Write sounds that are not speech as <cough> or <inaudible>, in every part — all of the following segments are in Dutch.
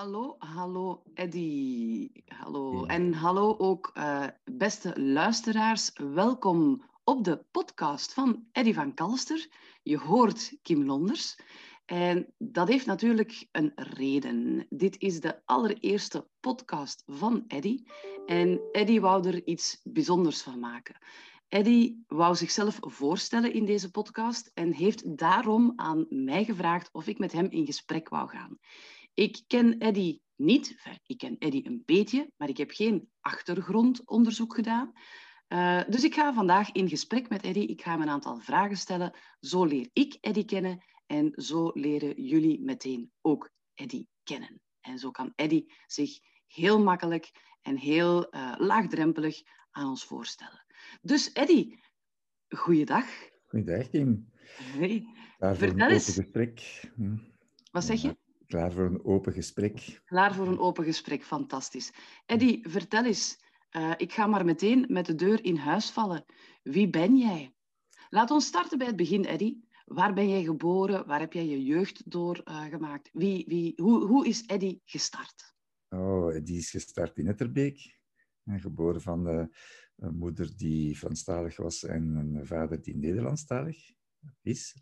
Hallo, hallo Eddy. Hallo. En hallo ook uh, beste luisteraars. Welkom op de podcast van Eddy van Kalster. Je hoort Kim Londers. En dat heeft natuurlijk een reden. Dit is de allereerste podcast van Eddy. En Eddy wou er iets bijzonders van maken. Eddy wou zichzelf voorstellen in deze podcast en heeft daarom aan mij gevraagd of ik met hem in gesprek wou gaan. Ik ken Eddy niet, ik ken Eddy een beetje, maar ik heb geen achtergrondonderzoek gedaan. Uh, dus ik ga vandaag in gesprek met Eddy. Ik ga hem een aantal vragen stellen. Zo leer ik Eddy kennen en zo leren jullie meteen ook Eddy kennen. En zo kan Eddy zich heel makkelijk en heel uh, laagdrempelig aan ons voorstellen. Dus Eddy, goeiedag. Goeiedag, Kim. Hey. Klaar voor een open gesprek. Hm. Wat zeg je? Klaar voor een open gesprek. Klaar voor een open gesprek, fantastisch. Eddy, vertel eens. Uh, ik ga maar meteen met de deur in huis vallen. Wie ben jij? Laat ons starten bij het begin, Eddy. Waar ben jij geboren? Waar heb jij je jeugd doorgemaakt? Uh, wie, wie, hoe, hoe is Eddy gestart? Oh, Eddy is gestart in Etterbeek. Geboren van een moeder die Franstalig was en een vader die Nederlandstalig is.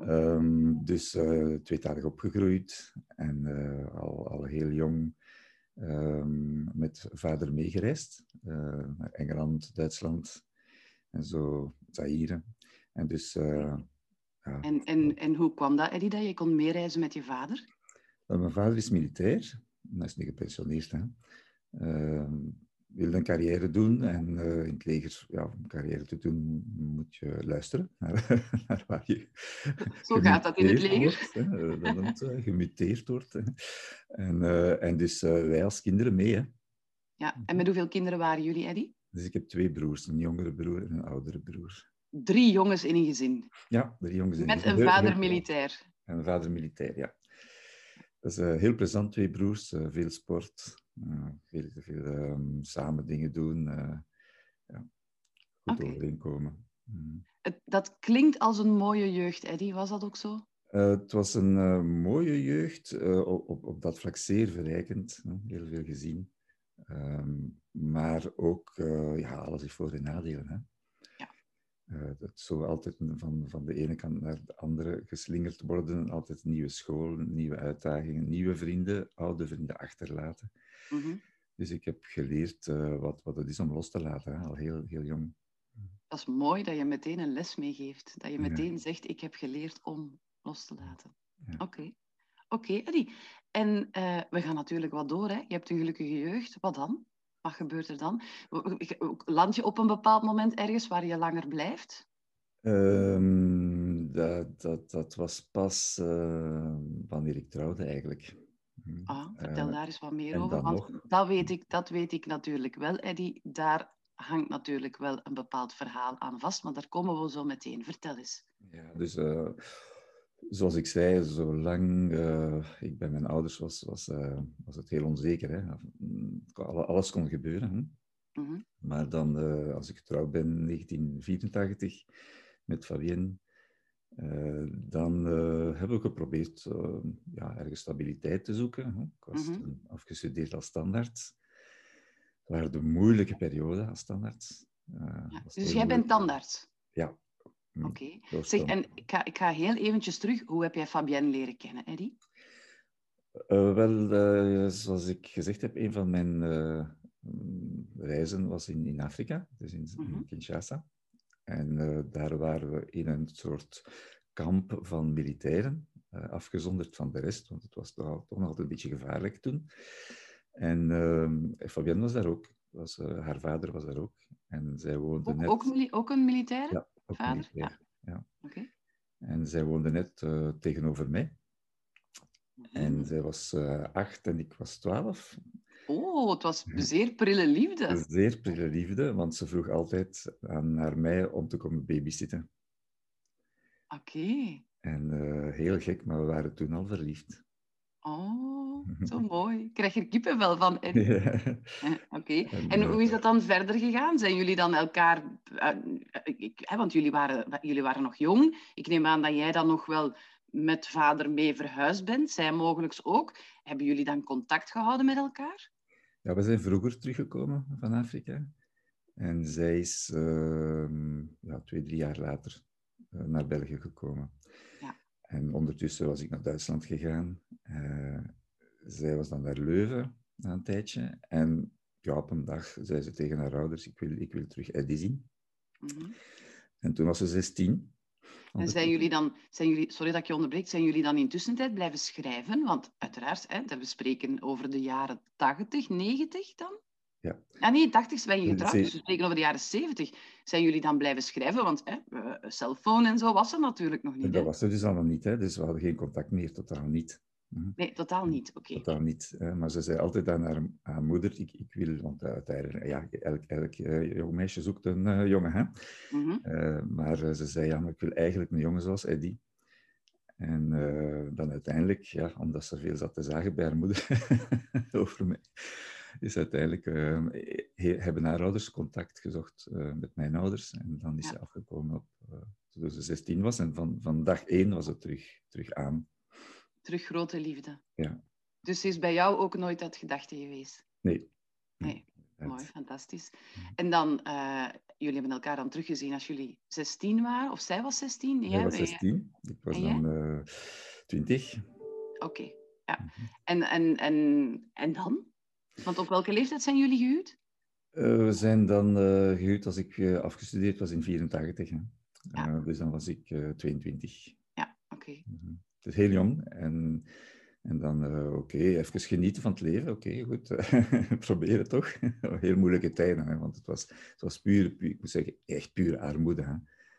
Um, dus uh, tweetalig opgegroeid en uh, al, al heel jong um, met vader meegereisd uh, naar Engeland, Duitsland en zo, Zaire. En dus... Ja. En, en, en hoe kwam dat, Eddie, dat je kon meereizen met je vader? mijn vader is militair, hij is niet gepensioneerd. Hè. Wilde een carrière doen. En uh, in het leger, ja, om een carrière te doen, moet je luisteren <laughs> naar, naar waar je. <laughs> Zo gaat dat in het leger. Wordt, dat het uh, gemuteerd wordt. En, uh, en dus wij als kinderen mee. Hè. Ja, en met hoeveel kinderen waren jullie, Eddy? Dus ik heb twee broers, een jongere broer en een oudere broer. Drie jongens in een gezin? Ja, drie jongens in een gezin. Met een vader militair? En een vader militair, ja. Dat is heel plezant, twee broers, veel sport. Uh, veel, veel um, samen dingen doen, ja, goed okay. overeenkomen. Mm. Dat klinkt als een mooie jeugd, Eddy. Was dat ook zo? Uh, het was een mooie jeugd, op, op, op, dat vlak zeer verrijkend, heel veel gezien. Um, maar ook, ja, alles heeft voor- en nadelen. Hè? Uh, dat zo altijd van, van de ene kant naar de andere geslingerd worden. Altijd nieuwe school, nieuwe uitdagingen, nieuwe vrienden, oude vrienden achterlaten. Mm -hmm. Dus ik heb geleerd uh, wat, wat het is om los te laten, hè, al heel, heel jong. Dat is mooi dat je meteen een les meegeeft. Dat je meteen ja. zegt, ik heb geleerd om los te laten. Ja. Oké. Okay. Oké, okay, Eddie. En uh, we gaan natuurlijk wat door. Hè? Je hebt een gelukkige jeugd. Wat dan? Wat gebeurt er dan? Land je op een bepaald moment ergens waar je langer blijft? Um, dat, dat, dat was pas uh, wanneer ik trouwde, eigenlijk. Ah, vertel uh, daar eens wat meer over. Want nog... dat, weet ik, dat weet ik natuurlijk wel, Eddy. Daar hangt natuurlijk wel een bepaald verhaal aan vast, maar daar komen we zo meteen. Vertel eens. Ja, dus uh, zoals ik zei, zolang uh, ik bij mijn ouders was, was, uh, was het heel onzeker. Hè? Alles kon gebeuren. Hè? Mm-hmm. Maar dan, uh, als ik getrouwd ben in 1984 met Fabienne, dan heb ik geprobeerd ja, ergens stabiliteit te zoeken. Hè? Ik was toen afgestudeerd als standaard. Het waren de moeilijke perioden als standaard. Ja, dus jij bent tandarts? Ja, Oké. Okay. Zeg, en ik ga, ik ga heel eventjes terug. Hoe heb jij Fabienne leren kennen, Eddy? Uh, wel, uh, zoals ik gezegd heb, een van mijn uh, reizen was in, in Afrika, dus in, mm -hmm. Kinshasa. En daar waren we in een soort kamp van militairen, afgezonderd van de rest, want het was toch, toch nog altijd een beetje gevaarlijk toen. En Fabienne was daar ook. Was, haar vader was daar ook. En zij woonde ook, net... Ook, ook een militair? Ja, vader? Ja. ja. Okay. En zij woonde net uh, tegenover mij. En zij was uh, acht en ik was twaalf. Oh, het was zeer prille liefde. Zeer prille liefde, want ze vroeg altijd aan, naar mij om te komen babysitten. Oké. Okay. En uh, heel gek, maar we waren toen al verliefd. Oh, <laughs> zo mooi. Ik krijg er kippenvel van. Ja. Oké. Okay. <laughs> En, en hoe is dat dan verder gegaan? Zijn jullie dan elkaar... Ik, hè, want jullie waren, jullie waren nog jong. Ik neem aan dat jij dan nog wel met vader mee verhuisd bent, zij mogelijk ook. Hebben jullie dan contact gehouden met elkaar? Ja, we zijn vroeger teruggekomen van Afrika. En zij is ehm, ja, twee, drie jaar later naar België gekomen. Ja. En ondertussen was ik naar Duitsland gegaan. Uh, zij was dan naar Leuven na een tijdje. En ja, op een dag zei ze tegen haar ouders, ik wil, ik wil terug Eddie zien. Mm En toen was ze 16. En zijn jullie dan, zijn jullie, sorry dat ik je onderbreek, zijn jullie dan intussen tijd blijven schrijven? Want uiteraard, hè, we spreken over de jaren 80, 90 dan? Ja. Ah, nee, 80 ben je getrouwd, dus we spreken over de jaren 70. Zijn jullie dan blijven schrijven? Want hè, cellfoon en zo was er natuurlijk nog niet. Dat was er dus allemaal niet, hè? dus we hadden geen contact meer, totaal niet. Mhm. Nee, totaal niet. Oké. Totaal niet. Maar ze zei altijd aan haar, haar moeder, ik, ik wil, want uiteindelijk, ja, elk, elk uh, jong meisje zoekt een uh, jongen, hè. Mm -hmm. maar ze zei, ja, maar ik wil eigenlijk een jongen zoals Eddie. En dan uiteindelijk, ja, omdat ze veel zat te zagen bij haar moeder <laughs> over mij, is uiteindelijk, hebben haar ouders contact gezocht met mijn ouders. En dan is ze afgekomen op, toen ze 16 was. En van, van dag één was het terug, terug aan terug grote liefde. Ja. Dus is bij jou ook nooit dat gedachte geweest? Nee. Nee. Mooi, fantastisch. En dan, uh, jullie hebben elkaar dan teruggezien als jullie 16 waren, of zij was 16? Jij was 16, ik was dan uh, eh, 20. Oké, ja. Mhm. En, en, en, en dan? Want op welke leeftijd zijn jullie gehuwd? Uh, we zijn dan gehuwd als ik afgestudeerd was in 84. Hè. Ja. dus dan was ik 22. Ja, oké. Mhm. Het is heel jong. En, en dan, uh, oké, even genieten van het leven. Oké, goed. <laughs> Probeer het toch. <laughs> heel moeilijke tijden, hè, want het was, het was puur, puur, ik moet zeggen, echt pure armoede. Hè.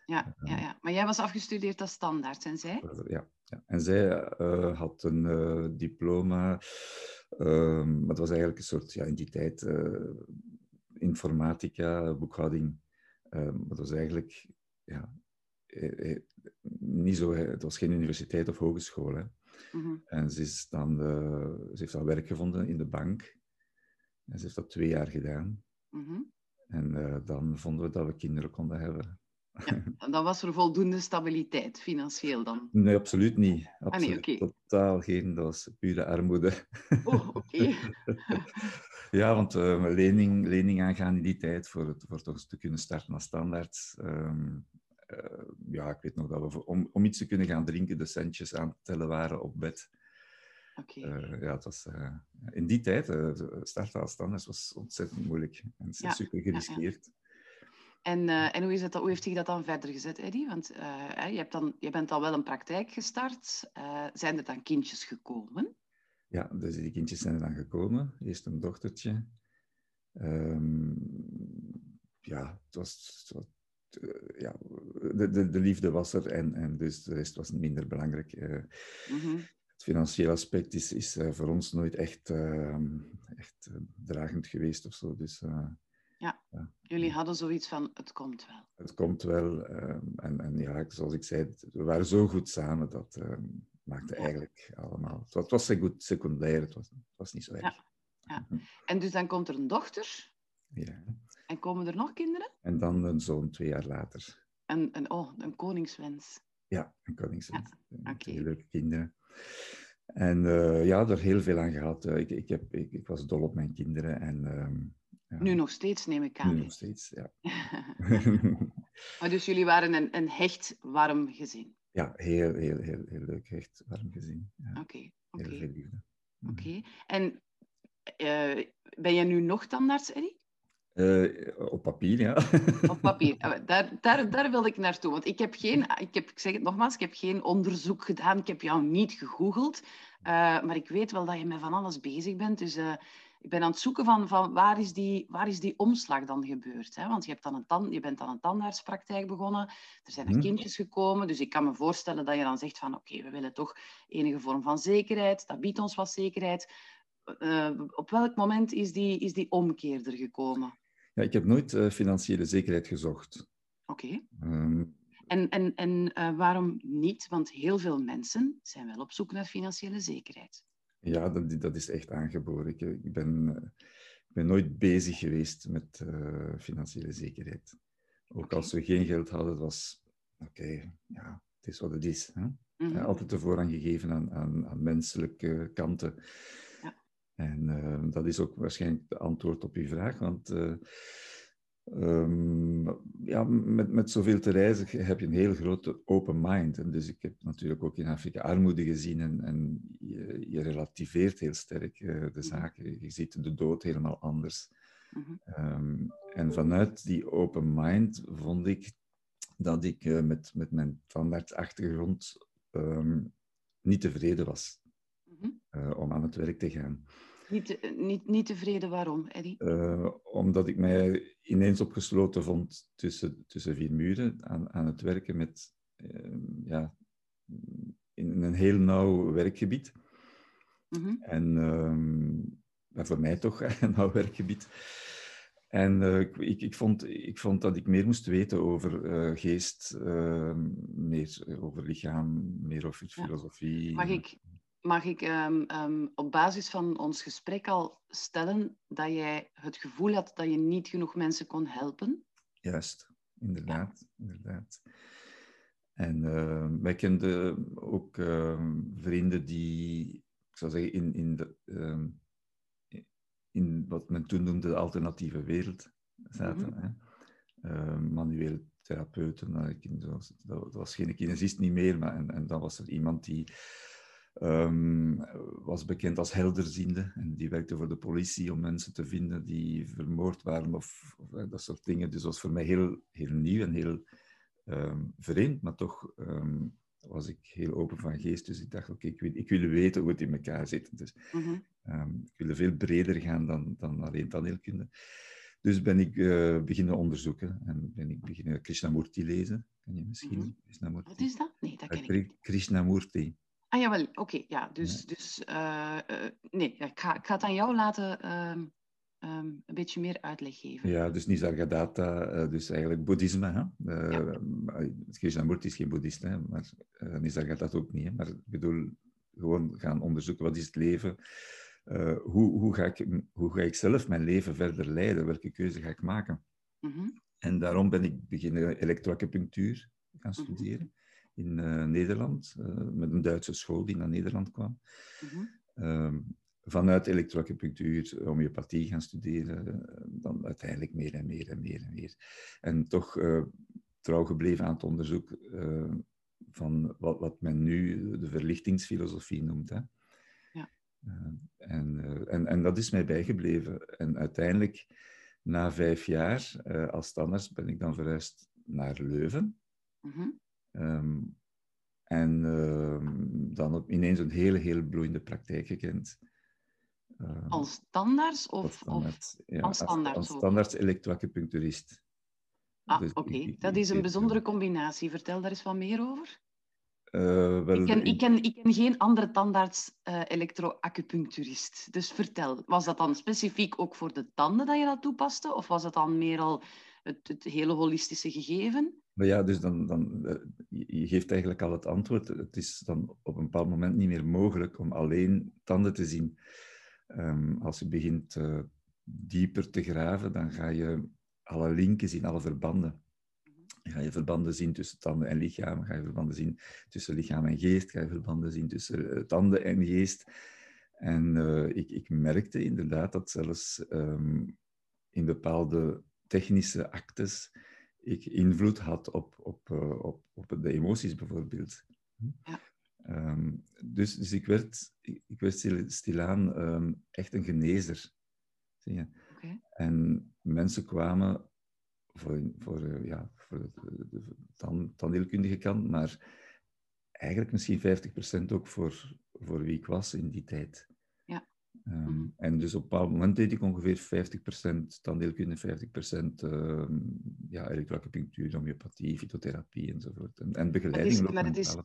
Ja, ja, ja, maar jij was afgestudeerd als standaard, en zij? Ja, ja. en zij uh, had een uh, diploma, uh, maar het was eigenlijk een soort ja, in die tijd informatica, boekhouding. maar het was eigenlijk ja, niet zo, het was geen universiteit of hogeschool. Hè. Mhm. En ze, is dan, uh, ze heeft dan werk gevonden in de bank. En ze heeft dat twee jaar gedaan. Mhm. En uh, dan vonden we dat we kinderen konden hebben. Ja, <laughs> dan was er voldoende stabiliteit, financieel dan? Nee, absoluut niet. Absoluut, ah, nee, okay. Totaal geen, dat was pure armoede. Oh, oké. <laughs> ja, want uh, lening, lening aangaan in die tijd voor, het, voor toch te kunnen starten als standaard. Um, uh, ja, ik weet nog dat we om, om iets te kunnen gaan drinken de centjes aan het tellen waren op bed. Okay. Uh, ja, het was, uh, in die tijd, starten als standaard was ontzettend moeilijk en ja, super geriskeerd. En, en hoe, is het, hoe heeft zich dat dan verder gezet, Eddie? Want je, hebt dan, je bent al wel een praktijk gestart. zijn er dan kindjes gekomen? Ja, dus die kindjes zijn er dan gekomen. Eerst een dochtertje. Um, ja, het was, het was eh, ja, de, de, de, liefde was er en, en dus de rest was minder belangrijk. Uh, Het financiële aspect is, is voor ons nooit echt, ehm, echt dragend geweest of zo. Dus, ja. ja. jullie hadden zoiets van, het komt wel. Het komt wel. Ehm, en, en ja, zoals ik zei, we waren zo goed samen dat ehm, maakte eigenlijk allemaal... Het was, het was goed secundair, het was, het was niet zo erg. Ja. ja. En dus dan komt er een dochter. Ja. En komen er nog kinderen? En dan een zoon twee jaar later. En, en oh, een koningswens. Ja, een koningswens. Ja, okay. leuke kinderen. En uh, ja, er heel veel aan gehad. Uh, ik, ik, heb, ik, ik, was dol op mijn kinderen. En, uh, ja. Nu nog steeds, neem ik aan. Nu nog steeds, ja. <laughs> maar dus jullie waren een, een hecht, warm gezin? Ja, heel, heel, heel, heel leuk, hecht, warm gezin. Oké. Ja. Okay, okay. Heel veel liefde. Oké. Okay. En eh, ben jij nu nog tandarts, Eddie? Uh, op papier, ja. <laughs> Op papier. Eh, daar, daar, daar wil ik naartoe. Want ik heb geen, ik, heb, ik zeg het nogmaals, ik heb geen onderzoek gedaan. Ik heb jou niet gegoogeld. Uh, maar ik weet wel dat je met van alles bezig bent. Dus uh, ik ben aan het zoeken van, van waar, is die, waar is die omslag dan gebeurd. Hè? Want je, hebt dan een tand, je bent aan een tandartspraktijk begonnen. Er zijn er hmm. kindjes gekomen. Dus ik kan me voorstellen dat je dan zegt van oké, okay, we willen toch enige vorm van zekerheid. Dat biedt ons wat zekerheid. op welk moment is die, is die omkeer er gekomen? Ja, ik heb nooit uh, financiële zekerheid gezocht. Oké. Okay. Um, ehm, en en, en uh, waarom niet? Want heel veel mensen zijn wel op zoek naar financiële zekerheid. Ja, dat, dat is echt aangeboren. Ik, ik ben, ik ben nooit bezig geweest met financiële zekerheid. Ook okay. als we geen geld hadden, het was oké, okay, ja, het is wat het is. Hè? Mhm. altijd de voorrang gegeven aan, aan, aan menselijke kanten. Ja. En uh, dat is ook waarschijnlijk de antwoord op uw vraag, want uh, um, ja, met, met zoveel te reizen heb je een heel grote open mind. En dus ik heb natuurlijk ook in Afrika armoede gezien en, en je, je relativeert heel sterk uh, de mhm. zaken. Je ziet de dood helemaal anders. Mm um, en vanuit die open mind vond ik dat ik uh, met, met mijn tandartsachtergrond um, niet tevreden was mm -hmm. om aan het werk te gaan. Niet, niet, niet tevreden waarom, Eddie? Uh, omdat ik mij ineens opgesloten vond tussen, tussen vier muren aan, aan het werken met, uh, ja, in een heel nauw werkgebied. Mm -hmm. En uh, voor mij toch <laughs> een nauw werkgebied. En uh, ik, ik, vond, ik vond dat ik meer moest weten over uh, geest, uh, meer over lichaam, meer over filosofie. Mag ik, mag ik um, um, op basis van ons gesprek al stellen dat jij het gevoel had dat je niet genoeg mensen kon helpen? Juist, inderdaad. Ja. inderdaad. En ehm, wij kenden ook vrienden die, ik zou zeggen, in, in de in wat men toen noemde de alternatieve wereld zaten. Mm -hmm. uh, manuele therapeuten, dat, dat, was geen kinesist niet meer, maar en, en dan was er iemand die um, was bekend als helderziende en die werkte voor de politie om mensen te vinden die vermoord waren of, of uh, dat soort dingen. Dus dat was voor mij heel, heel nieuw en heel um, vreemd, maar toch um, was ik heel open van geest. Dus ik dacht, oké, okay, ik, wil, ik wil weten hoe het in elkaar zit. Dus, mm -hmm. um, ik wilde veel breder gaan dan, dan alleen tandheelkunde. Dus ben ik uh, beginnen onderzoeken en ben ik beginnen Krishnamurti lezen. Ken je misschien? Mm -hmm. Krishnamurti? Wat is dat? Nee, dat ken ik niet. Krishnamurti. Ah jawel, oké, okay, ja. Dus, dus uh, uh, nee, ik ga, ik ga het aan jou laten ehm, um, een beetje meer uitleg geven. Ja, dus Nisargadatta, uh, dus eigenlijk boeddhisme. Hè? Ja. Krishnamurti is geen boeddhist, hè? maar Nisargadatta ook niet. Hè? Maar ik bedoel, gewoon gaan onderzoeken wat is het leven hoe, hoe, ga ik, hoe ga ik zelf mijn leven verder leiden? Welke keuze ga ik maken? Mm -hmm. En daarom ben ik beginnen elektroacupunctuur gaan mhm. studeren mm -hmm. In uh, Nederland, uh, met een Duitse school die naar Nederland kwam. Mm -hmm. um, vanuit elektroacupunctuur homeopathie gaan studeren, dan uiteindelijk meer en meer en meer en meer. En toch trouw gebleven aan het onderzoek van wat, wat men nu de verlichtingsfilosofie noemt. Hè. Ja. Uh, en, en, en dat is mij bijgebleven. En uiteindelijk, na vijf jaar als standaard, ben ik dan verhuisd naar Leuven. Mm -hmm. Um, en ehm, dan op, ineens een hele, heel bloeiende praktijk gekend. Uh, als standaards of, standaard, of ja, als standaard? Als, als standaard elektroacupuncturist. Ah, dus oké. Okay. Dat is een bijzondere combinatie. Vertel daar eens wat meer over. Uh, wel, ik, ken, ik, ken, ik ken geen andere tandarts uh, elektroacupuncturist. Dus vertel, was dat dan specifiek ook voor de tanden dat je dat toepaste? Of was het dan meer al het, het hele holistische gegeven? Ja, dus dan, dan, je geeft eigenlijk al het antwoord. Het is dan op een bepaald moment niet meer mogelijk om alleen tanden te zien. Um, als je begint uh, dieper te graven, dan ga je alle linken zien, alle verbanden. Ga je verbanden zien tussen tanden en lichaam, ga je verbanden zien tussen lichaam en geest, ga je verbanden zien tussen uh, tanden en geest. En ik, ik, merkte inderdaad dat zelfs um, in bepaalde technische actes ik invloed had op, op, op, op de emoties bijvoorbeeld. Ja. Um, dus, dus ik werd, ik, werd stilaan um, echt een genezer. Zie je? Okay. En mensen kwamen voor, voor, uh, ja, voor de, de, de tandheelkundige kant, maar eigenlijk misschien 50% ook voor, voor wie ik was in die tijd. Um, En dus op een bepaald moment deed ik ongeveer 50% tandheelkunde, 50% uh, ja, elektroacupunctuur, homeopathie, fytotherapie enzovoort. En, en begeleiding. Het is, maar het is,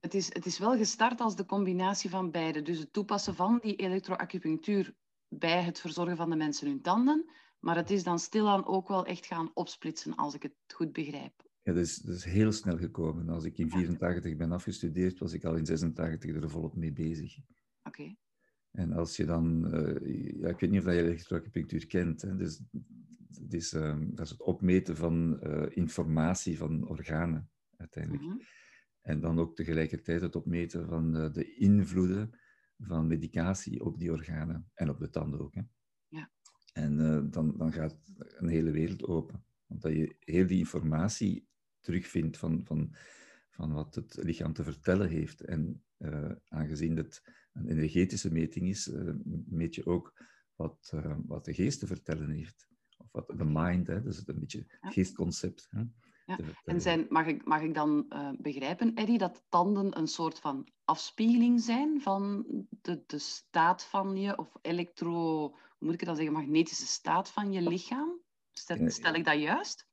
het, is, het is wel gestart als de combinatie van beide. Dus het toepassen van die elektroacupunctuur bij het verzorgen van de mensen hun tanden. Maar het is dan stilaan ook wel echt gaan opsplitsen, als ik het goed begrijp. Ja, dat is, dat is heel snel gekomen. Als ik in 84 ben afgestudeerd, was ik al in 86 er volop mee bezig. Oké. Okay. En als je dan, uh, ja, ik weet niet of je elektroacupunctuur kent, hè, dus, het is, uh, dat is het opmeten van uh, informatie van organen uiteindelijk. Mm -hmm. En dan ook tegelijkertijd het opmeten van de invloeden van medicatie op die organen en op de tanden ook. Hè. Ja. En dan, dan gaat een hele wereld open. Want dat je heel die informatie terugvindt van, van, van wat het lichaam te vertellen heeft. En uh, aangezien het een energetische meting is, uh, meet je ook wat, uh, wat de geest te vertellen heeft. Of wat de mind, hè, dus een beetje het geestconcept. Hè, ja. En zijn, mag, ik, mag ik dan begrijpen, Eddie, dat tanden een soort van afspiegeling zijn van de, de staat van je, of elektro, hoe moet ik het dan zeggen, magnetische staat van je lichaam? Stel, stel ik dat juist?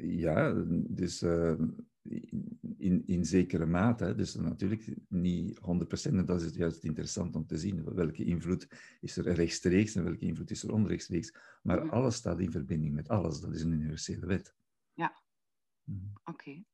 Ja, dus in, in zekere mate. Dus natuurlijk niet 100%. En dat is juist interessant om te zien. Welke invloed is er rechtstreeks en welke invloed is er onrechtstreeks. Maar alles staat in verbinding met alles. Dat is een universele wet. Ja. Mhm. Oké.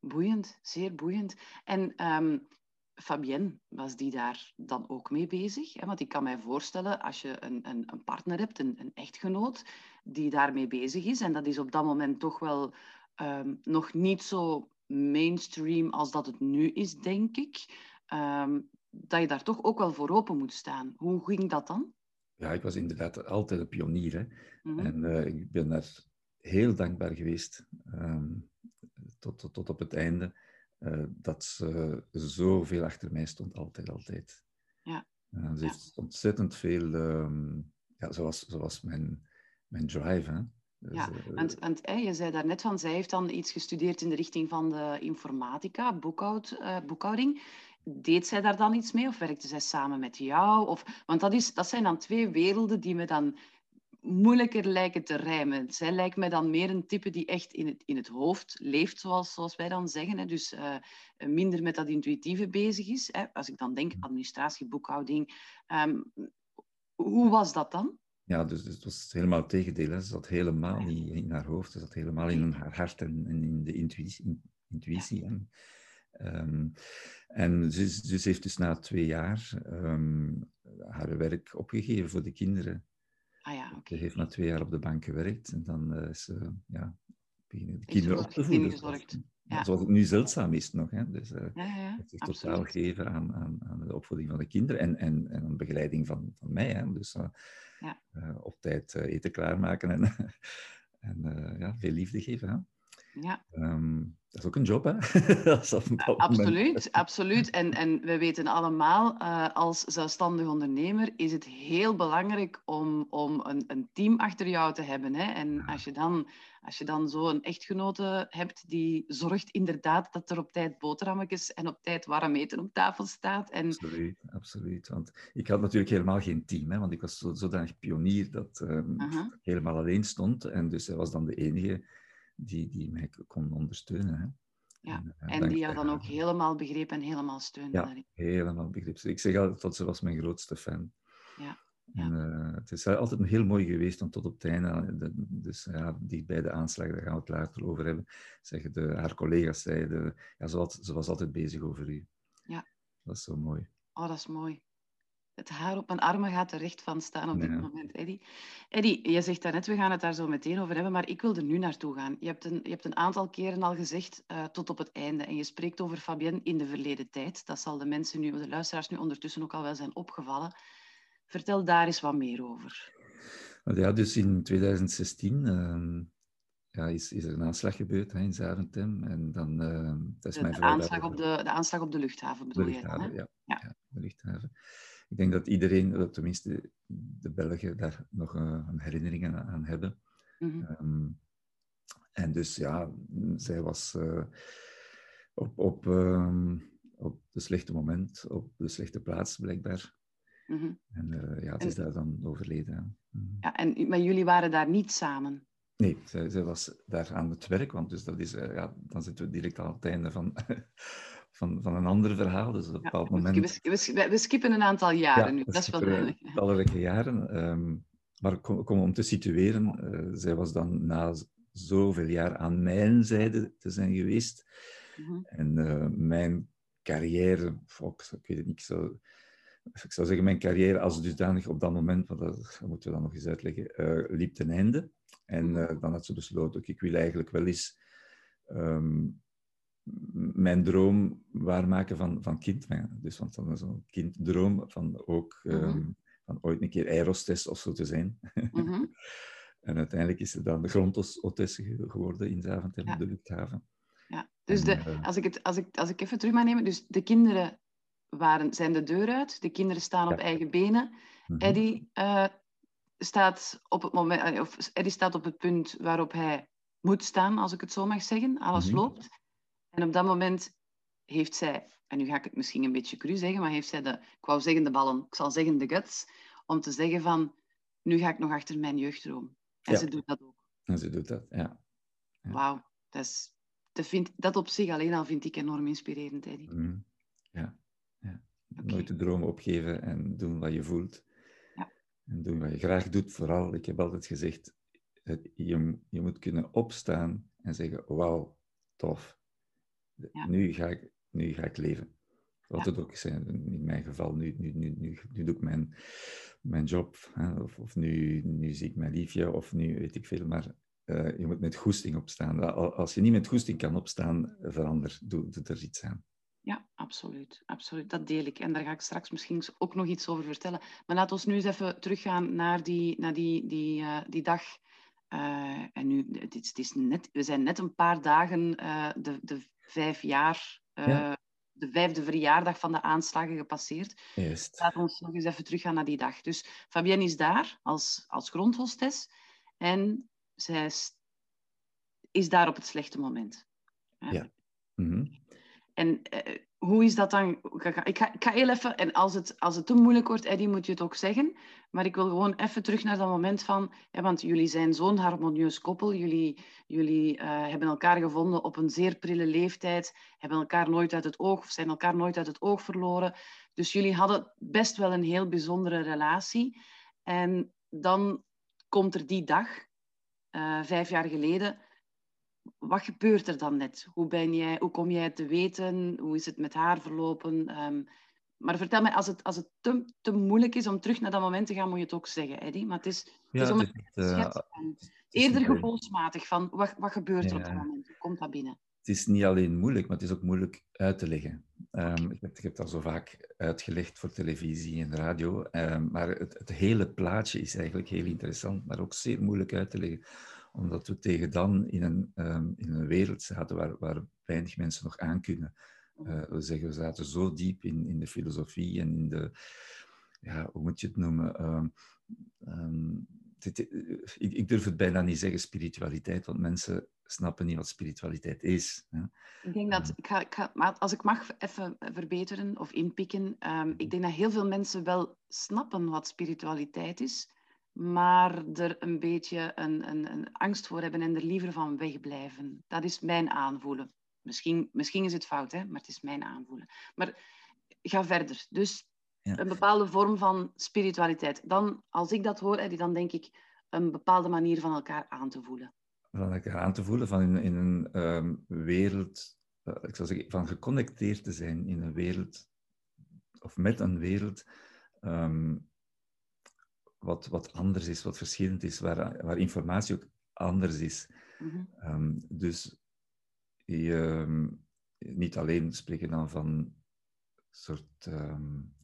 Boeiend, zeer boeiend. En um, Fabienne, was die daar dan ook mee bezig? Want ik kan mij voorstellen, als je een, een, een partner hebt, een, een echtgenoot, die daarmee bezig is, en dat is op dat moment toch wel Ehm, nog niet zo mainstream als dat het nu is, denk ik. Ehm, dat je daar toch ook wel voor open moet staan. Hoe ging dat dan? Ja, ik was inderdaad altijd een pionier. Hè. Mhm. En uh, ik ben daar heel dankbaar geweest, um, tot, tot, tot, op het einde, uh, dat ze zoveel achter mij stond, altijd, altijd. Ja. Uh, ze heeft ontzettend veel, ja, zoals, zoals mijn, mijn drive. Hè. Dus, ja, uh, want, want je zei daarnet van, zij heeft dan iets gestudeerd in de richting van de informatica, boekhoud, uh, boekhouding. Deed zij daar dan iets mee of werkte zij samen met jou? Of, want dat, is, dat zijn dan twee werelden die me dan moeilijker lijken te rijmen. Zij lijkt me dan meer een type die echt in het, in het hoofd leeft, zoals, zoals wij dan zeggen. Hè. Dus uh, minder met dat intuïtieve bezig is. Hè. Als ik dan denk administratie, boekhouding. Um, hoe was dat dan? Ja, dus, dus, het was helemaal het tegendeel. Hè. Ze zat helemaal niet in haar hoofd, ze zat helemaal in haar hart en, in de intuïtie. intuïtie. En, um, en ze, ze, heeft dus na twee jaar um, haar werk opgegeven voor de kinderen. Ah ja, okay. Ze heeft na twee jaar op de bank gewerkt en dan uh, is ze ja, beginnen de kinderen op te voeden. Ja. Zoals het nu zeldzaam is nog. Hè. Dus uh, ja, ja, het zich totaal geven aan, aan, aan, de opvoeding van de kinderen en, en, en aan de begeleiding van, van mij. Hè. Dus, uh, ja. Uh, op tijd uh, eten klaarmaken en, <laughs> en uh, ja, veel liefde geven. Hè? Ja. Um, dat is ook een job, hè? <laughs> absoluut, absoluut. En, en we weten allemaal, uh, als zelfstandig ondernemer is het heel belangrijk om, om een, een team achter jou te hebben. Hè? En als je dan, als je dan zo een echtgenote hebt die zorgt inderdaad dat er op tijd boterhammetjes en op tijd warm eten op tafel staat. En... Absoluut, absoluut. Want ik had natuurlijk helemaal geen team, hè? want ik was zodanig pionier dat um, uh -huh. helemaal alleen stond. En dus hij was dan de enige die, die mij kon ondersteunen. Hè. Ja, en, en die jou dan ook helemaal begreep en helemaal steunde. Ja, helemaal begreep. Ik zeg altijd dat ze was mijn grootste fan. Ja. En, uh, het is altijd heel mooi geweest om tot op het einde, de, dus ja, die bij de aanslagen, daar gaan we het later over hebben, zeggen de, haar collega's zeiden, ja, ze ze was altijd bezig over u. Ja. Dat is zo mooi. Oh, dat is mooi het haar op mijn armen gaat er recht van staan op dit moment, Eddie. Eddie, je zegt daarnet, we gaan het daar zo meteen over hebben, maar ik wil er nu naartoe gaan. Je hebt een, je hebt een aantal keren al gezegd, uh, tot op het einde, en je spreekt over Fabienne in de verleden tijd. Dat zal de mensen nu, de luisteraars nu ondertussen ook al wel zijn opgevallen. Vertel daar eens wat meer over. Ja, dus in 2016 uh, ehm, ja, is, is er een aanslag gebeurd hè, in Zaventem. En dan, uh, dat is de, mijn de, aanslag op de, de aanslag op de luchthaven bedoel je? Ja. ja, de luchthaven ik denk dat iedereen, tenminste de Belgen, daar nog uh, een herinnering aan, hebben. Mm -hmm. um, en dus ja, zij was uh, op, op, um, op de slechte moment, op de slechte plaats blijkbaar. Mm -hmm. En uh, ja, ze is daar dan overleden. Mm -hmm. Ja, en, maar jullie waren daar niet samen? Nee, zij, zij was daar aan het werk, want dus dat is, ja, dan zitten we direct aan het einde van, <laughs> van, van een ander verhaal. Dus op een bepaald moment... We, we, we, skippen een aantal jaren nu, dat is wel duidelijk. Talrijke jaren. Um, maar kom, kom, om te situeren, uh, zij was dan na zoveel jaar aan mijn zijde te zijn geweest. Mm -hmm. En uh, mijn carrière, ik, ik weet het niet, ik zou zeggen, mijn carrière als dusdanig op dat moment, want dat moeten we dan nog eens uitleggen, uh, liep ten einde. En uh, dan had ze besloten, ik wil eigenlijk wel eens um, mijn droom waarmaken van, van kind. Dus want dan zo'n kinddroom van ook mhm. ehm, van ooit een keer aerostest of zo te zijn. Mhm. <laughs> en uiteindelijk is ze dan de grondhostesse geworden in Zaventem, ja. de luchthaven. Ja, dus de, eh, als, ik het, als, ik, als ik even terug mag nemen, dus de kinderen waren, zijn de deur uit, de kinderen staan op eigen benen. Mm Eddie uh, staat op het moment, eh, of Eddie staat op het punt waarop hij moet staan, als ik het zo mag zeggen. Alles mhm. loopt. En op dat moment heeft zij, en nu ga ik het misschien een beetje cru zeggen, maar heeft zij de, ik wou zeggen de ballen, ik zal zeggen de guts, om te zeggen van, nu ga ik nog achter mijn jeugddroom. En ze doet dat ook. En ze doet dat, ja. ja. Wauw, dat, is, dat, vind, dat op zich alleen al vind ik enorm inspirerend, Eddie. Mm. Ja, ja. Nooit de droom opgeven en doen wat je voelt. Ja. En doen wat je graag doet. Vooral, ik heb altijd gezegd, je, je moet kunnen opstaan en zeggen, wauw, tof. Nu, ga ik, nu ga ik leven. Wat het ook zijn, in mijn geval, nu, nu, nu, nu, nu doe ik mijn, mijn job, hè, of, of nu, nu zie ik mijn liefje, of nu weet ik veel, maar uh, je moet met goesting opstaan. Als je niet met goesting kan opstaan, verander, doe, doe er iets aan. Ja, absoluut, absoluut. Dat deel ik. En daar ga ik straks misschien ook nog iets over vertellen. Maar laten we nu eens even teruggaan naar die, naar die, die, uh, die dag uh, en nu, het is, het is, net, we zijn net een paar dagen uh, de, de vijf jaar, uh, ja. de vijfde verjaardag van de aanslagen gepasseerd. Juist. Laten we ons nog eens even teruggaan naar die dag. Dus Fabienne is daar als, als grondhostes en zij is daar op het slechte moment. Ja. Mm -hmm. En hoe is dat dan? Ik ga, ik ga heel even, en als het, als het te moeilijk wordt, Eddie, moet je het ook zeggen. Maar ik wil gewoon even terug naar dat moment van, ja, want jullie zijn zo'n harmonieus koppel. Jullie, jullie uh, hebben elkaar gevonden op een zeer prille leeftijd, hebben elkaar nooit uit het oog, of zijn elkaar nooit uit het oog verloren. Dus jullie hadden best wel een heel bijzondere relatie. En dan komt er die dag, uh, vijf jaar geleden, wat gebeurt er dan net? Hoe, ben jij, hoe kom jij te weten? Hoe is het met haar verlopen? Um, maar vertel mij, als het, als het te, te, moeilijk is om terug naar dat moment te gaan, moet je het ook zeggen, Eddie. Maar het is, het is om het, het uh, Eerder gevoelsmatig van, wat, wat gebeurt er op dat moment? Hoe komt dat binnen? Het is niet alleen moeilijk, maar het is ook moeilijk uit te leggen. Um, ik, heb, ik heb dat zo vaak uitgelegd voor televisie en radio. Um, maar het, het hele plaatje is eigenlijk heel interessant, maar ook zeer moeilijk uit te leggen omdat we tegen dan in een, um, in een wereld zaten waar, waar weinig mensen nog aan kunnen. Uh, we zeggen, we zaten zo diep in, in de filosofie en in de, ja, hoe moet je het noemen? Um, um, dit, ik, ik, durf het bijna niet zeggen spiritualiteit, want mensen snappen niet wat spiritualiteit is. Hè. Ik denk dat, ik ga, ik ga, maar als ik mag even verbeteren of inpikken, ik denk dat heel veel mensen wel snappen wat spiritualiteit is, maar er een beetje een, een, een, angst voor hebben en er liever van wegblijven. Dat is mijn aanvoelen. Misschien, misschien is het fout, hè? maar het is mijn aanvoelen. Maar ga verder. Dus ja. een bepaalde vorm van spiritualiteit. Dan, als ik dat hoor, dan denk ik een bepaalde manier van elkaar aan te voelen. Van elkaar aan te voelen, van in, in een ehm, wereld, uh, ik zou zeggen, van geconnecteerd te zijn in een wereld, of met een wereld, ehm, wat, wat anders is, wat verschillend is, waar, waar informatie ook anders is. Mhm. Ehm, dus je, ehm, niet alleen spreken dan van een soort um,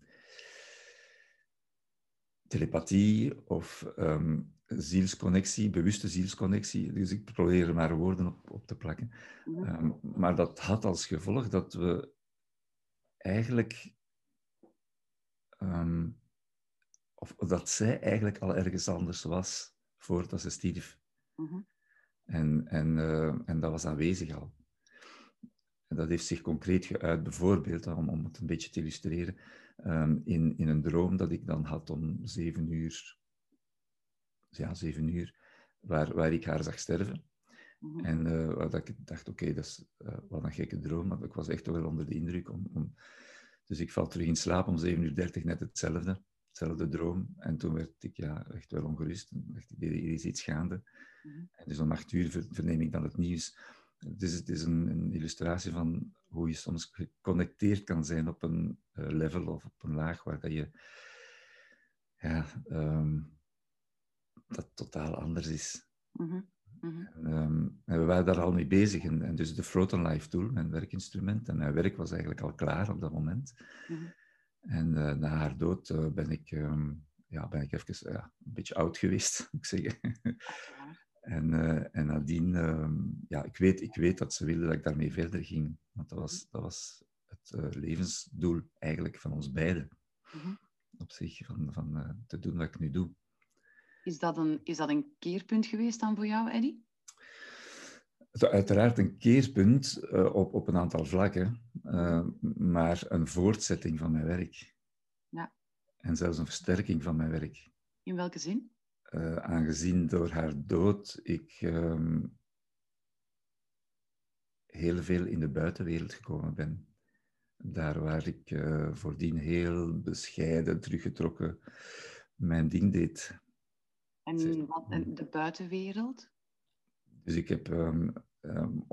telepathie of zielsconnectie, bewuste zielsconnectie. Dus ik probeer er maar woorden op, op te plakken. Mhm. maar dat had als gevolg dat we eigenlijk of dat zij eigenlijk al ergens anders was voordat ze stierf. Mhm. en, en, uh, en dat was aanwezig al. En dat heeft zich concreet geuit, bijvoorbeeld, om, om het een beetje te illustreren, um, in, in een droom dat ik dan had om zeven uur, ja, zeven uur, waar, waar ik haar zag sterven. Mm En uh, waar ik dacht, oké, okay, dat is uh, wat een gekke droom, maar ik was echt wel onder de indruk. Om, om... Dus ik val terug in slaap om 7 uur 30, net hetzelfde hetzelfde droom. En toen werd ik ja, echt wel ongerust. En dacht ik, er is iets gaande. Mm En dus om acht uur verneem ik dan het nieuws. Het is, het is een, een, illustratie van hoe je soms geconnecteerd kan zijn op een uh, level of op een laag waar dat je ja, um, dat totaal anders is. Mm Mhm. Ehm, en, we waren daar al mee bezig. En, en dus de Froten Life Tool, mijn werkinstrument, en mijn werk was eigenlijk al klaar op dat moment. Mhm. En uh, na haar dood uh, ben, ik, um, ja, ben ik even uh, een beetje oud geweest, <laughs> moet ik zeggen. en, en nadien, um, ja, ik weet, ik weet dat ze wilde dat ik daarmee verder ging. Want dat was, dat was het levensdoel eigenlijk van ons beiden. Mm Op zich, van, van te doen wat ik nu doe. Is dat een, is dat een keerpunt geweest dan voor jou, Eddy? Uiteraard een keerpunt uh, op, op een aantal vlakken, uh, maar een voortzetting van mijn werk. Ja. En zelfs een versterking van mijn werk. In welke zin? Uh, aangezien door haar dood ik ehm, heel veel in de buitenwereld gekomen ben. Daar waar ik voordien heel bescheiden, teruggetrokken mijn ding deed. En wat de buitenwereld? Dus ik heb, um, um,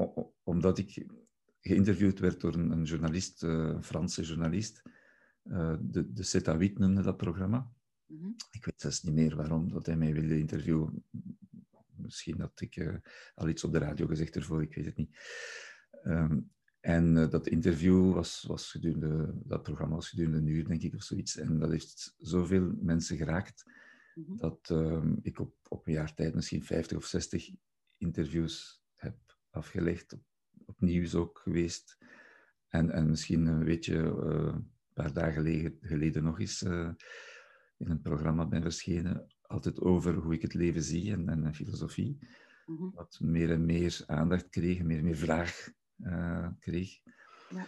omdat ik geïnterviewd werd door een, een journalist, uh, een Franse journalist, uh, de, de Zeta noemde dat programma. Mm -hmm. Ik weet zelfs niet meer waarom dat hij mij wilde interviewen. Misschien had ik uh, al iets op de radio gezegd ervoor, ik weet het niet. Um, en dat interview was, was gedurende, dat programma was gedurende een uur, denk ik, of zoiets. En dat heeft zoveel mensen geraakt Mhm. Dat uh, ik op, op een jaar tijd misschien 50 of 60 interviews heb afgelegd. Op, nieuws ook geweest. En, en misschien een beetje uh, een paar dagen geleden, geleden nog eens uh, in een programma ben verschenen. Altijd over hoe ik het leven zie en, en filosofie. Mm Wat meer en meer aandacht kreeg, meer en meer vraag uh, kreeg. Ja.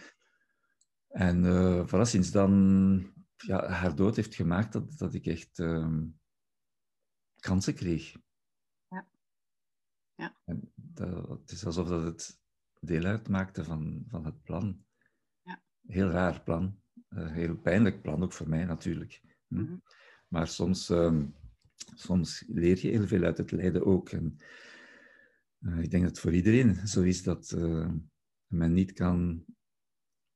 En uh, voilà, sinds dan, ja, haar dood heeft gemaakt dat, dat ik echt uh, kansen kreeg. Ja. En dat, het is alsof dat het deel uitmaakte van, van het plan. Ja. Heel raar plan. Uh, heel pijnlijk plan, ook voor mij natuurlijk. Hm? Mm -hmm. Maar soms, uh, soms leer je heel veel uit het lijden ook. En, uh, ik denk dat het voor iedereen zo is dat eh, men niet kan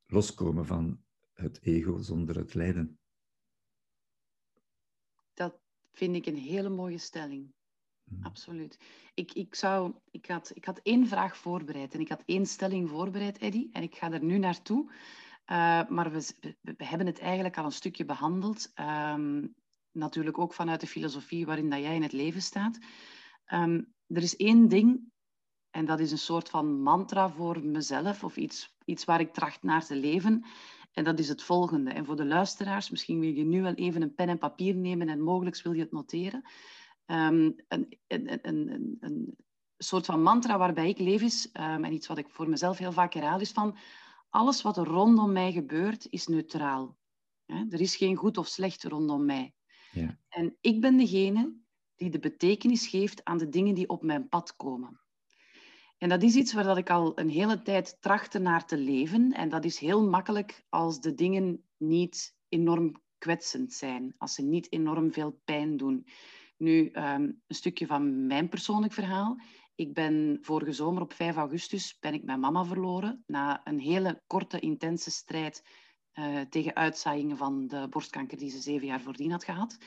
loskomen van het ego zonder het lijden vind ik een hele mooie stelling. Hmm. Absoluut. Ik, ik, zou, ik, had, ik had één vraag voorbereid en ik had één stelling voorbereid, Eddy, en ik ga er nu naartoe. Uh, maar we, we, hebben het eigenlijk al een stukje behandeld. Um, natuurlijk ook vanuit de filosofie waarin dat jij in het leven staat. Um, er is één ding, en dat is een soort van mantra voor mezelf, of iets, iets waar ik tracht naar te leven. En dat is het volgende. En voor de luisteraars, misschien wil je nu wel even een pen en papier nemen en mogelijk wil je het noteren. Um, een, een, een, een, soort van mantra waarbij ik leef is, um, en iets wat ik voor mezelf heel vaak herhaal, is van alles wat er rondom mij gebeurt, is neutraal. Er is geen goed of slecht rondom mij. Ja. En ik ben degene die de betekenis geeft aan de dingen die op mijn pad komen. En dat is iets waar dat ik al een hele tijd trachtte naar te leven. En dat is heel makkelijk als de dingen niet enorm kwetsend zijn, als ze niet enorm veel pijn doen. Nu, um, een stukje van mijn persoonlijk verhaal. Ik ben vorige zomer op 5 augustus ben ik mijn mama verloren na een hele korte, intense strijd uh, tegen uitzaaiingen van de borstkanker die ze zeven jaar voordien had gehad.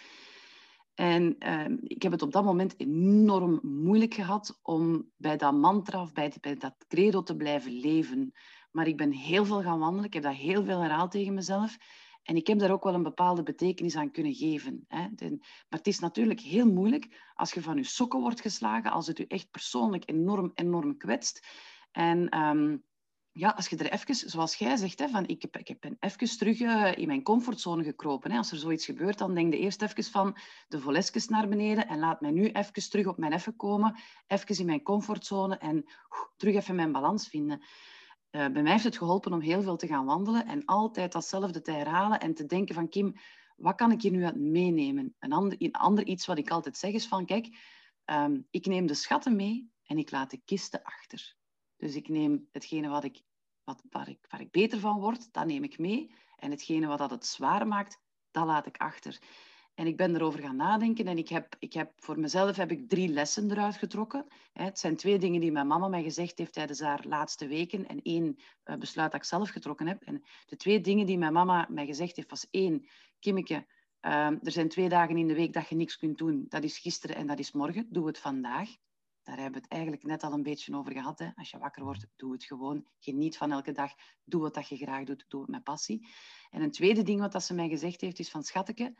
En uh, ik heb het op dat moment enorm moeilijk gehad om bij dat mantra of bij, bij, dat credo te blijven leven. Maar ik ben heel veel gaan wandelen. Ik heb dat heel veel herhaald tegen mezelf. En ik heb daar ook wel een bepaalde betekenis aan kunnen geven. Hè. maar het is natuurlijk heel moeilijk als je van je sokken wordt geslagen, als het je echt persoonlijk enorm, enorm kwetst. En um, ja, als je er even, zoals jij zegt, hè, van ik, heb, ik ben even terug uh, in mijn comfortzone gekropen. Hè. Als er zoiets gebeurt, dan denk je eerst even van de volesjes naar beneden en laat mij nu even terug op mijn effen komen, even in mijn comfortzone en terug even mijn balans vinden. Uh, bij mij heeft het geholpen om heel veel te gaan wandelen en altijd datzelfde te herhalen en te denken van Kim, wat kan ik hier nu uit meenemen? Een ander, ander iets wat ik altijd zeg is van kijk, um, ik neem de schatten mee en ik laat de kisten achter. Dus ik neem hetgene wat ik, wat, waar, ik, ik beter van word, dat neem ik mee. En hetgene wat dat het zwaar maakt, dat laat ik achter. En ik ben erover gaan nadenken en ik heb, ik heb, voor mezelf heb ik drie lessen eruit getrokken. Het zijn twee dingen die mijn mama mij gezegd heeft tijdens haar laatste weken en één eh, besluit dat ik zelf getrokken heb. En de twee dingen die mijn mama mij gezegd heeft was één, Kimmeke, uh, er zijn twee dagen in de week dat je niks kunt doen. Dat is gisteren en dat is morgen. Doe het vandaag. Daar hebben we het eigenlijk net al een beetje over gehad. Hè? Als je wakker wordt, doe het gewoon. Geniet van elke dag. Doe wat dat je graag doet. Doe het met passie. En een tweede ding wat dat ze mij gezegd heeft, is van schatteke,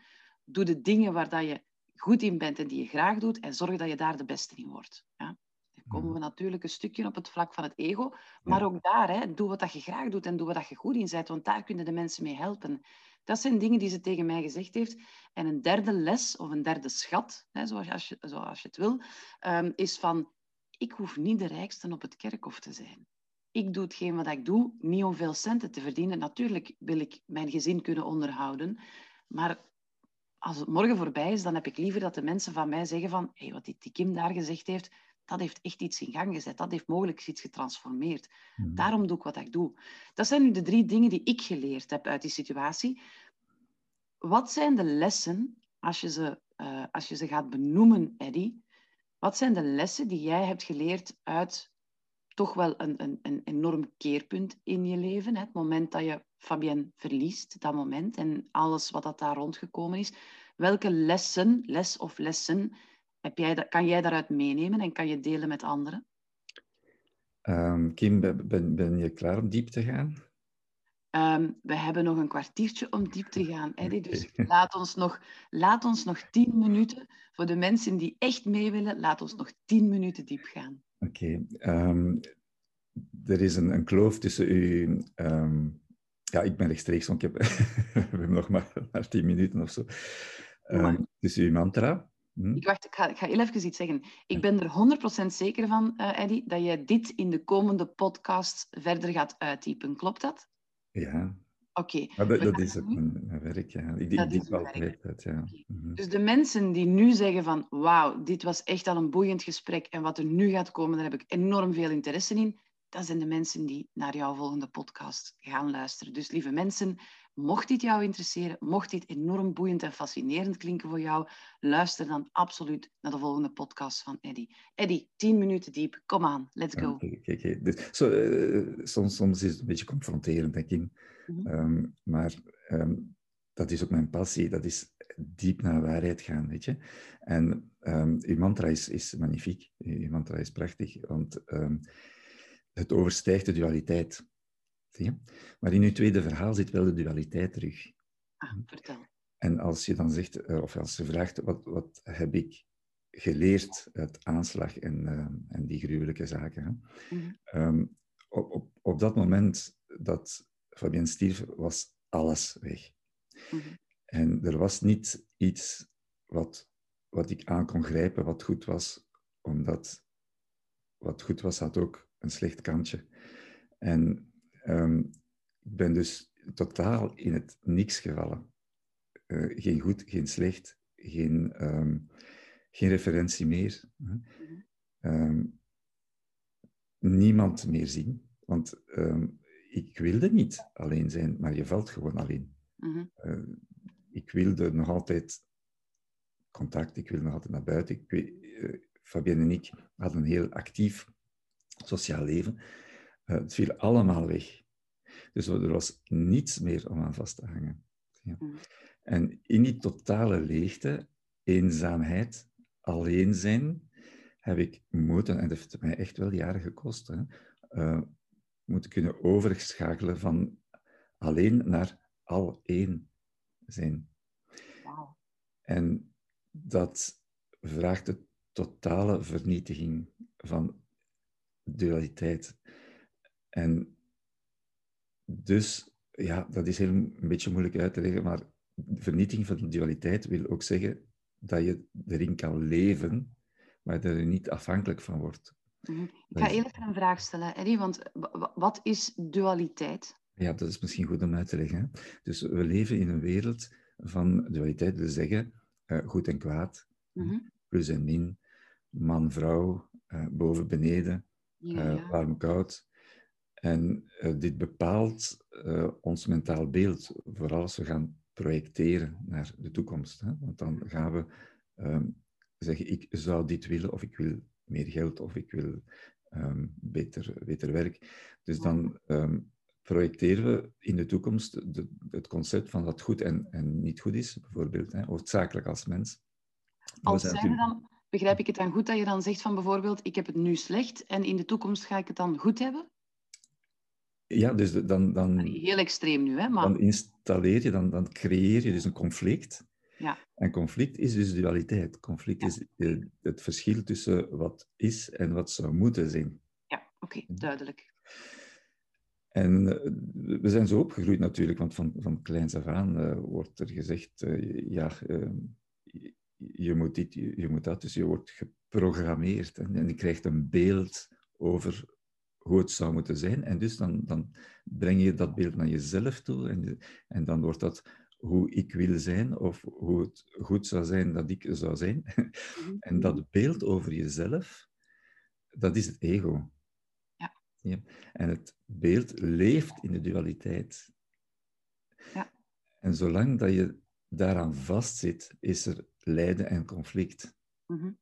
doe de dingen waar dat je goed in bent en die je graag doet en zorg dat je daar de beste in wordt. Ja? Dan komen we mhm. natuurlijk een stukje op het vlak van het ego, maar ook daar, hè, doe wat dat je graag doet en doe wat dat je goed in bent, want daar kunnen de mensen mee helpen. Dat zijn dingen die ze tegen mij gezegd heeft. En een derde les, of een derde schat, hè, zoals, je, zoals je het wil, um, is van, ik hoef niet de rijkste op het kerkhof te zijn. Ik doe hetgeen wat ik doe, niet om veel centen te verdienen. Natuurlijk wil ik mijn gezin kunnen onderhouden, maar als het morgen voorbij is, dan heb ik liever dat de mensen van mij zeggen van hey, wat die, die Kim daar gezegd heeft, dat heeft echt iets in gang gezet. Dat heeft mogelijk iets getransformeerd. Mhm. Daarom doe ik wat ik doe. Dat zijn nu de drie dingen die ik geleerd heb uit die situatie. Wat zijn de lessen, als je ze, uh, als je ze gaat benoemen, Eddy, wat zijn de lessen die jij hebt geleerd uit toch wel een, een, een enorm keerpunt in je leven? Hè? Het moment dat je Fabienne verliest, dat moment, en alles wat dat daar rondgekomen is. Welke lessen, les of lessen, heb jij, kan jij daaruit meenemen en kan je delen met anderen? Um, Kim, ben, ben je klaar om diep te gaan? Um, we hebben nog een kwartiertje om diep te gaan, Eddie. Dus laat ons, nog, laat ons nog tien minuten, voor de mensen die echt mee willen, laat ons nog tien minuten diep gaan. Oké. Um, er is een, een, kloof tussen u ja, ik ben rechtstreeks, want ik heb, <laughs> we hebben nog maar, maar tien minuten of zo. Um, dus uw mantra. Hm? Ik, wacht, ik, ga, ik ga heel even iets zeggen. Ik ben er 100% zeker van, uh, Eddy, dat jij dit in de komende podcast verder gaat uittypen. Klopt dat? Ja. Oké. Okay. Dat, is ook mijn, werk, ja. Ik, dat ik uit, ja. Mhm. Dus de mensen die nu zeggen van, wauw, dit was echt al een boeiend gesprek en wat er nu gaat komen, daar heb ik enorm veel interesse in dat zijn de mensen die naar jouw volgende podcast gaan luisteren. Dus lieve mensen, mocht dit jou interesseren, mocht dit enorm boeiend en fascinerend klinken voor jou, luister dan absoluut naar de volgende podcast van Eddy. Eddy, tien minuten diep, kom aan, let's go. Kijk, dus, so, uh, soms, soms is het een beetje confronterend, denk ik. Mm um, maar um, dat is ook mijn passie, dat is diep naar waarheid gaan, weet je. En um, uw mantra is, is magnifiek, uw mantra is prachtig, want het overstijgt de dualiteit. Zie je? Maar in uw tweede verhaal zit wel de dualiteit terug. Ah, vertel. En als je dan zegt, eh, of als je vraagt, wat, wat heb ik geleerd uit aanslag en, uh, en die gruwelijke zaken. Hè? Mhm. Ehm, op, op, op, dat moment dat Fabien stierf, was alles weg. Mhm. En er was niet iets wat, wat ik aan kon grijpen, wat goed was, omdat wat goed was, had ook een slecht kantje. En um, ik ben dus totaal in het niks gevallen. Uh, geen goed, geen slecht, geen, um, geen referentie meer. Um, niemand meer zien. Want ik wilde niet alleen zijn, maar je valt gewoon alleen. Uh, ik wilde nog altijd contact, ik wilde nog altijd naar buiten. Ik, uh, Fabienne en ik hadden een heel actief sociaal leven. Uh, het viel allemaal weg. Dus er was niets meer om aan vast te hangen. Ja. Mm. En in die totale leegte, eenzaamheid, alleen zijn, heb ik moeten, en dat heeft mij echt wel jaren gekost, hè, moeten kunnen overschakelen van alleen naar al één zijn. Wow. En dat vraagt de totale vernietiging van dualiteit. En dus, ja, dat is heel een beetje moeilijk uit te leggen, maar vernietiging van de dualiteit wil ook zeggen dat je erin kan leven, maar dat je niet afhankelijk van wordt. Mhm. Ik ga even een vraag stellen, Eddie, want wat is dualiteit? Ja, dat is misschien goed om uit te leggen. Dus we leven in een wereld van dualiteit, wil zeggen uh, goed en kwaad, mhm. plus en min, man, vrouw, uh, boven, beneden, ja, uh, warm, koud. En dit bepaalt ons mentaal beeld, vooral als we gaan projecteren naar de toekomst. Hè? Want dan gaan we um, zeggen, ik zou dit willen, of ik wil meer geld, of ik wil um, beter, beter werk. Dus dan um, projecteren we in de toekomst de, het concept van wat goed en, en niet goed is, bijvoorbeeld, hè? hoofdzakelijk als mens. Als zijn, dan, Begrijp ik het dan goed dat je dan zegt van bijvoorbeeld, ik heb het nu slecht en in de toekomst ga ik het dan goed hebben? Ja, dus dan... dan Heel extreem nu, hè? Maar... Dan installeer je, dan, dan creëer je dus een conflict. Ja. En conflict is dus dualiteit. Conflict is eh, het verschil tussen wat is en wat zou moeten zijn. Ja, oké, duidelijk. En eh, we zijn zo opgegroeid natuurlijk, want van, van kleins af aan uh, wordt er gezegd, uh, ja, je moet dit, je moet dat. Dus je wordt geprogrammeerd en, en je krijgt een beeld over hoe het zou moeten zijn. En dus dan, dan breng je dat beeld naar jezelf toe en, en dan wordt dat hoe ik wil zijn of hoe het goed zou zijn dat ik zou zijn. Mhm. En dat beeld over jezelf, dat is het ego. Ja. ja. En het beeld leeft in de dualiteit. Ja. En zolang dat je daaraan vastzit, is er lijden en conflict. Mm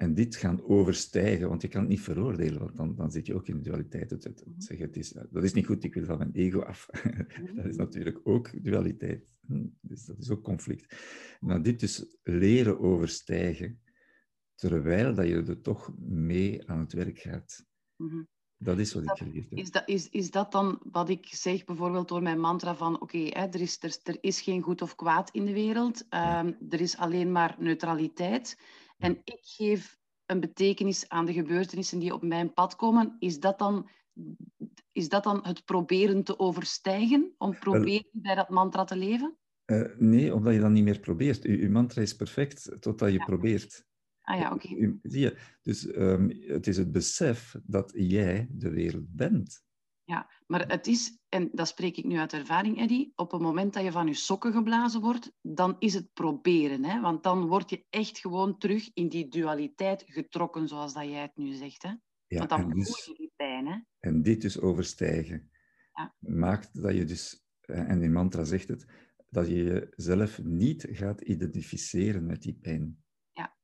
en dit gaan overstijgen, want je kan het niet veroordelen, want dan, dan zit je ook in de dualiteit. Het, het, zeg, het is, dat is niet goed, ik wil van mijn ego af. <laughs> dat is natuurlijk ook dualiteit. Hm, dus dat is ook conflict. Maar dit dus leren overstijgen, terwijl dat je er toch mee aan het werk gaat. Mhm. Dat is wat ik geleerd heb. Is dat, is, is dat dan wat ik zeg bijvoorbeeld door mijn mantra van oké, er, is, er, er is geen goed of kwaad in de wereld, um, er is alleen maar neutraliteit. En ik geef een betekenis aan de gebeurtenissen die op mijn pad komen. Is dat dan, is dat dan het proberen te overstijgen? Om proberen bij dat mantra te leven? Uh, nee, omdat je dan niet meer probeert. Je, mantra is perfect totdat je probeert. Ah ja, oké. Zie je? Dus um, het is het besef dat jij de wereld bent. Ja, maar het is, en dat spreek ik nu uit ervaring, Eddy, op het moment dat je van je sokken geblazen wordt, dan is het proberen. Hè? Want dan word je echt gewoon terug in die dualiteit getrokken, zoals dat jij het nu zegt. Hè? Ja, Want dan voel dus, je die pijn. Hè? En dit dus overstijgen ja. maakt dat je dus, en in mantra zegt het, dat je jezelf niet gaat identificeren met die pijn. Ja.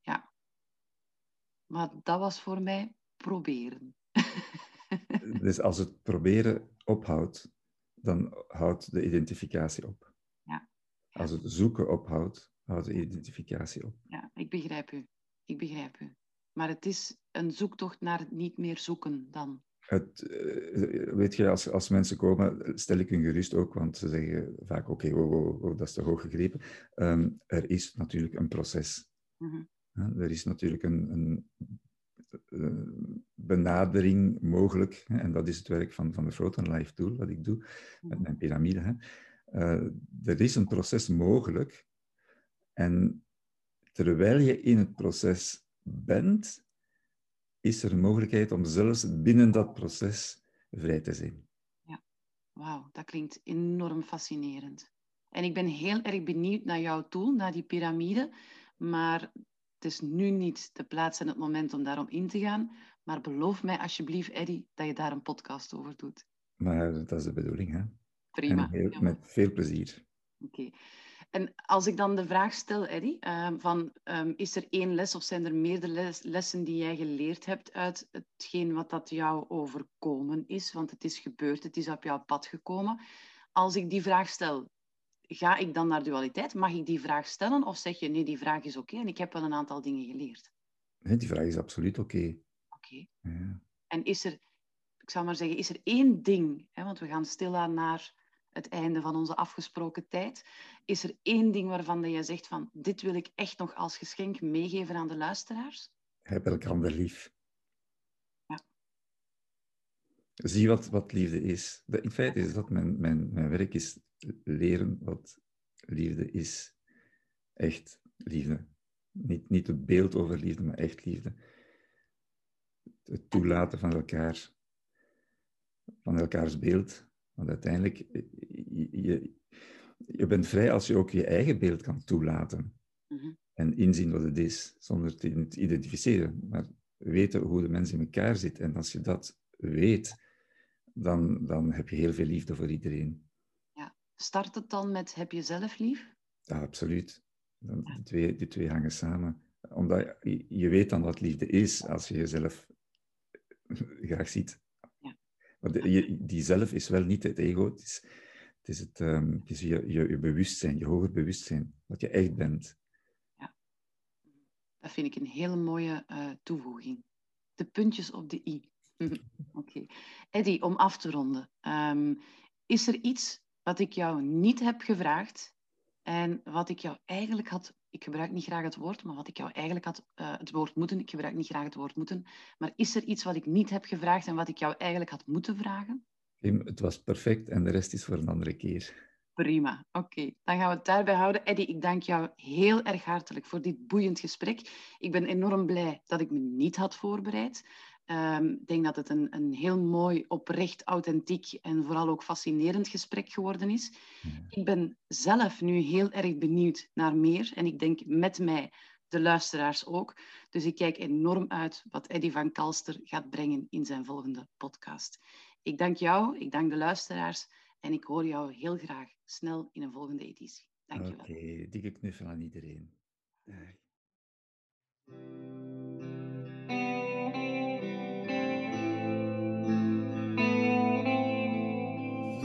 Ja. Maar dat was voor mij proberen. <laughs> <laughs> dus als het proberen ophoudt, dan houdt de identificatie op. Ja. Als het zoeken ophoudt, houdt de identificatie op. Ja, ik begrijp u. Ik begrijp u. Maar het is een zoektocht naar niet meer zoeken dan. Het, eh, weet je, als, als mensen komen, stel ik hun gerust ook, want ze zeggen vaak: oké, okay, oh, oh, dat is te hoog gegrepen. Um, er is natuurlijk een proces. Mm -hmm. Er is natuurlijk een, een benadering mogelijk. En dat is het werk van, van de Float Life Tool, wat ik doe met mijn piramide. Hè. Uh, er is een proces mogelijk. En terwijl je in het proces bent, is er een mogelijkheid om zelfs binnen dat proces vrij te zijn. Ja, wauw, dat klinkt enorm fascinerend. En ik ben heel erg benieuwd naar jouw tool, naar die piramide. Maar het is nu niet de plaats en het moment om daarom in te gaan. Maar beloof mij alsjeblieft, Eddy, dat je daar een podcast over doet. Maar dat is de bedoeling, hè? Prima. met veel plezier. Oké. En als ik dan de vraag stel, Eddy, uh, van um, is er één les of zijn er meerdere lessen die jij geleerd hebt uit hetgeen wat dat jou overkomen is? Want het is gebeurd, het is op jouw pad gekomen. Als ik die vraag stel, ga ik dan naar dualiteit? Mag ik die vraag stellen? Of zeg je, nee, die vraag is oké en ik heb wel een aantal dingen geleerd? Nee, die vraag is absoluut oké. Oké. Ja. En is er, ik zou maar zeggen, is er één ding, hè, want we gaan stilaan naar het einde van onze afgesproken tijd. Is er één ding waarvan jij zegt van, dit wil ik echt nog als geschenk meegeven aan de luisteraars? Heb elkaar lief. Ja. Zie wat, wat liefde is. In feite is dat mijn, mijn, mijn werk is leren wat liefde is. Echt liefde. Niet, niet het beeld over liefde, maar echt liefde. Het toelaten van elkaar, van elkaars beeld. Want uiteindelijk, je, je bent vrij als je ook je eigen beeld kan toelaten. Mhm. En inzien wat het is, zonder te identificeren. Maar weten hoe de mens in elkaar zit. En als je dat weet, dan, dan heb je heel veel liefde voor iedereen. Start het dan met heb je zelf lief? Ja, absoluut. Die twee, die twee hangen samen. Omdat je, weet dan wat liefde is als je jezelf <laughs> graag ziet. Ja. Maar die, die zelf is wel niet het ego, het is, het, is, het, um, het is je, je, je bewustzijn, je hoger bewustzijn, wat je echt bent. Ja. Dat vind ik een hele mooie uh, toevoeging. De puntjes op de i. <laughs> Oké. Okay. Eddie, om af te ronden. Um, is er iets wat ik jou niet heb gevraagd en wat ik jou eigenlijk had, ik gebruik niet graag het woord, maar wat ik jou eigenlijk had, uh, het woord moeten, ik gebruik niet graag het woord moeten, maar is er iets wat ik niet heb gevraagd en wat ik jou eigenlijk had moeten vragen? Het was perfect en de rest is voor een andere keer. Prima, oké. Dan gaan we het daarbij houden. Eddie, ik dank jou heel erg hartelijk voor dit boeiend gesprek. Ik ben enorm blij dat ik me niet had voorbereid. Ehm, ik denk dat het een, een heel mooi, oprecht, authentiek en vooral ook fascinerend gesprek geworden is. Ik ben zelf nu heel erg benieuwd naar meer en ik denk met mij de luisteraars ook. Dus ik kijk enorm uit wat Eddy van Kalster gaat brengen in zijn volgende podcast. Ik dank jou, ik dank de luisteraars en ik hoor jou heel graag snel in een volgende editie. Dank je wel. Oké, dikke knuffel aan iedereen. Dag.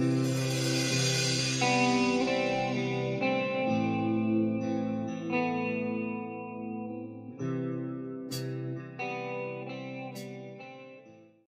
Mm-hmm.